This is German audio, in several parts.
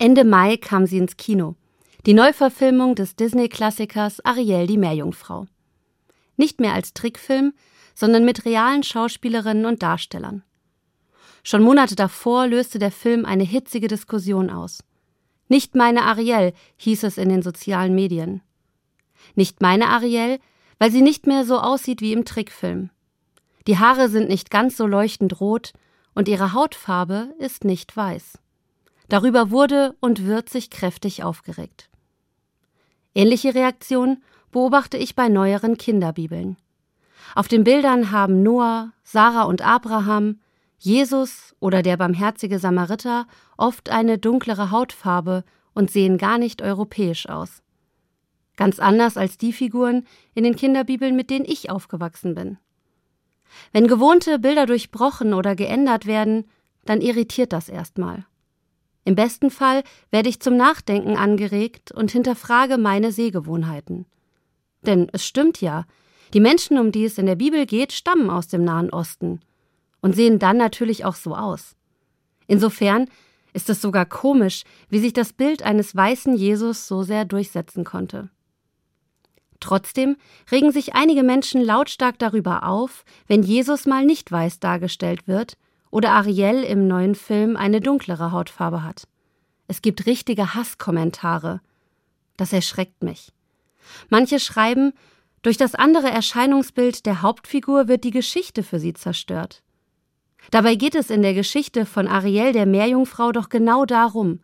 Ende Mai kam sie ins Kino. Die Neuverfilmung des Disney-Klassikers Ariel die Meerjungfrau. Nicht mehr als Trickfilm, sondern mit realen Schauspielerinnen und Darstellern. Schon Monate davor löste der Film eine hitzige Diskussion aus. Nicht meine Ariel, hieß es in den sozialen Medien. Nicht meine Ariel, weil sie nicht mehr so aussieht wie im Trickfilm. Die Haare sind nicht ganz so leuchtend rot und ihre Hautfarbe ist nicht weiß. Darüber wurde und wird sich kräftig aufgeregt. Ähnliche Reaktionen beobachte ich bei neueren Kinderbibeln. Auf den Bildern haben Noah, Sarah und Abraham, Jesus oder der barmherzige Samariter oft eine dunklere Hautfarbe und sehen gar nicht europäisch aus. Ganz anders als die Figuren in den Kinderbibeln, mit denen ich aufgewachsen bin. Wenn gewohnte Bilder durchbrochen oder geändert werden, dann irritiert das erstmal. Im besten Fall werde ich zum Nachdenken angeregt und hinterfrage meine Sehgewohnheiten. Denn es stimmt ja, die Menschen, um die es in der Bibel geht, stammen aus dem Nahen Osten und sehen dann natürlich auch so aus. Insofern ist es sogar komisch, wie sich das Bild eines weißen Jesus so sehr durchsetzen konnte. Trotzdem regen sich einige Menschen lautstark darüber auf, wenn Jesus mal nicht weiß dargestellt wird oder Ariel im neuen Film eine dunklere Hautfarbe hat. Es gibt richtige Hasskommentare. Das erschreckt mich. Manche schreiben, durch das andere Erscheinungsbild der Hauptfigur wird die Geschichte für sie zerstört. Dabei geht es in der Geschichte von Ariel der Meerjungfrau doch genau darum.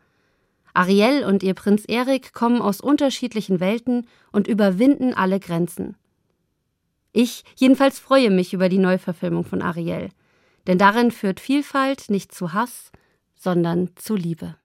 Ariel und ihr Prinz Erik kommen aus unterschiedlichen Welten und überwinden alle Grenzen. Ich jedenfalls freue mich über die Neuverfilmung von Ariel, denn darin führt Vielfalt nicht zu Hass, sondern zu Liebe.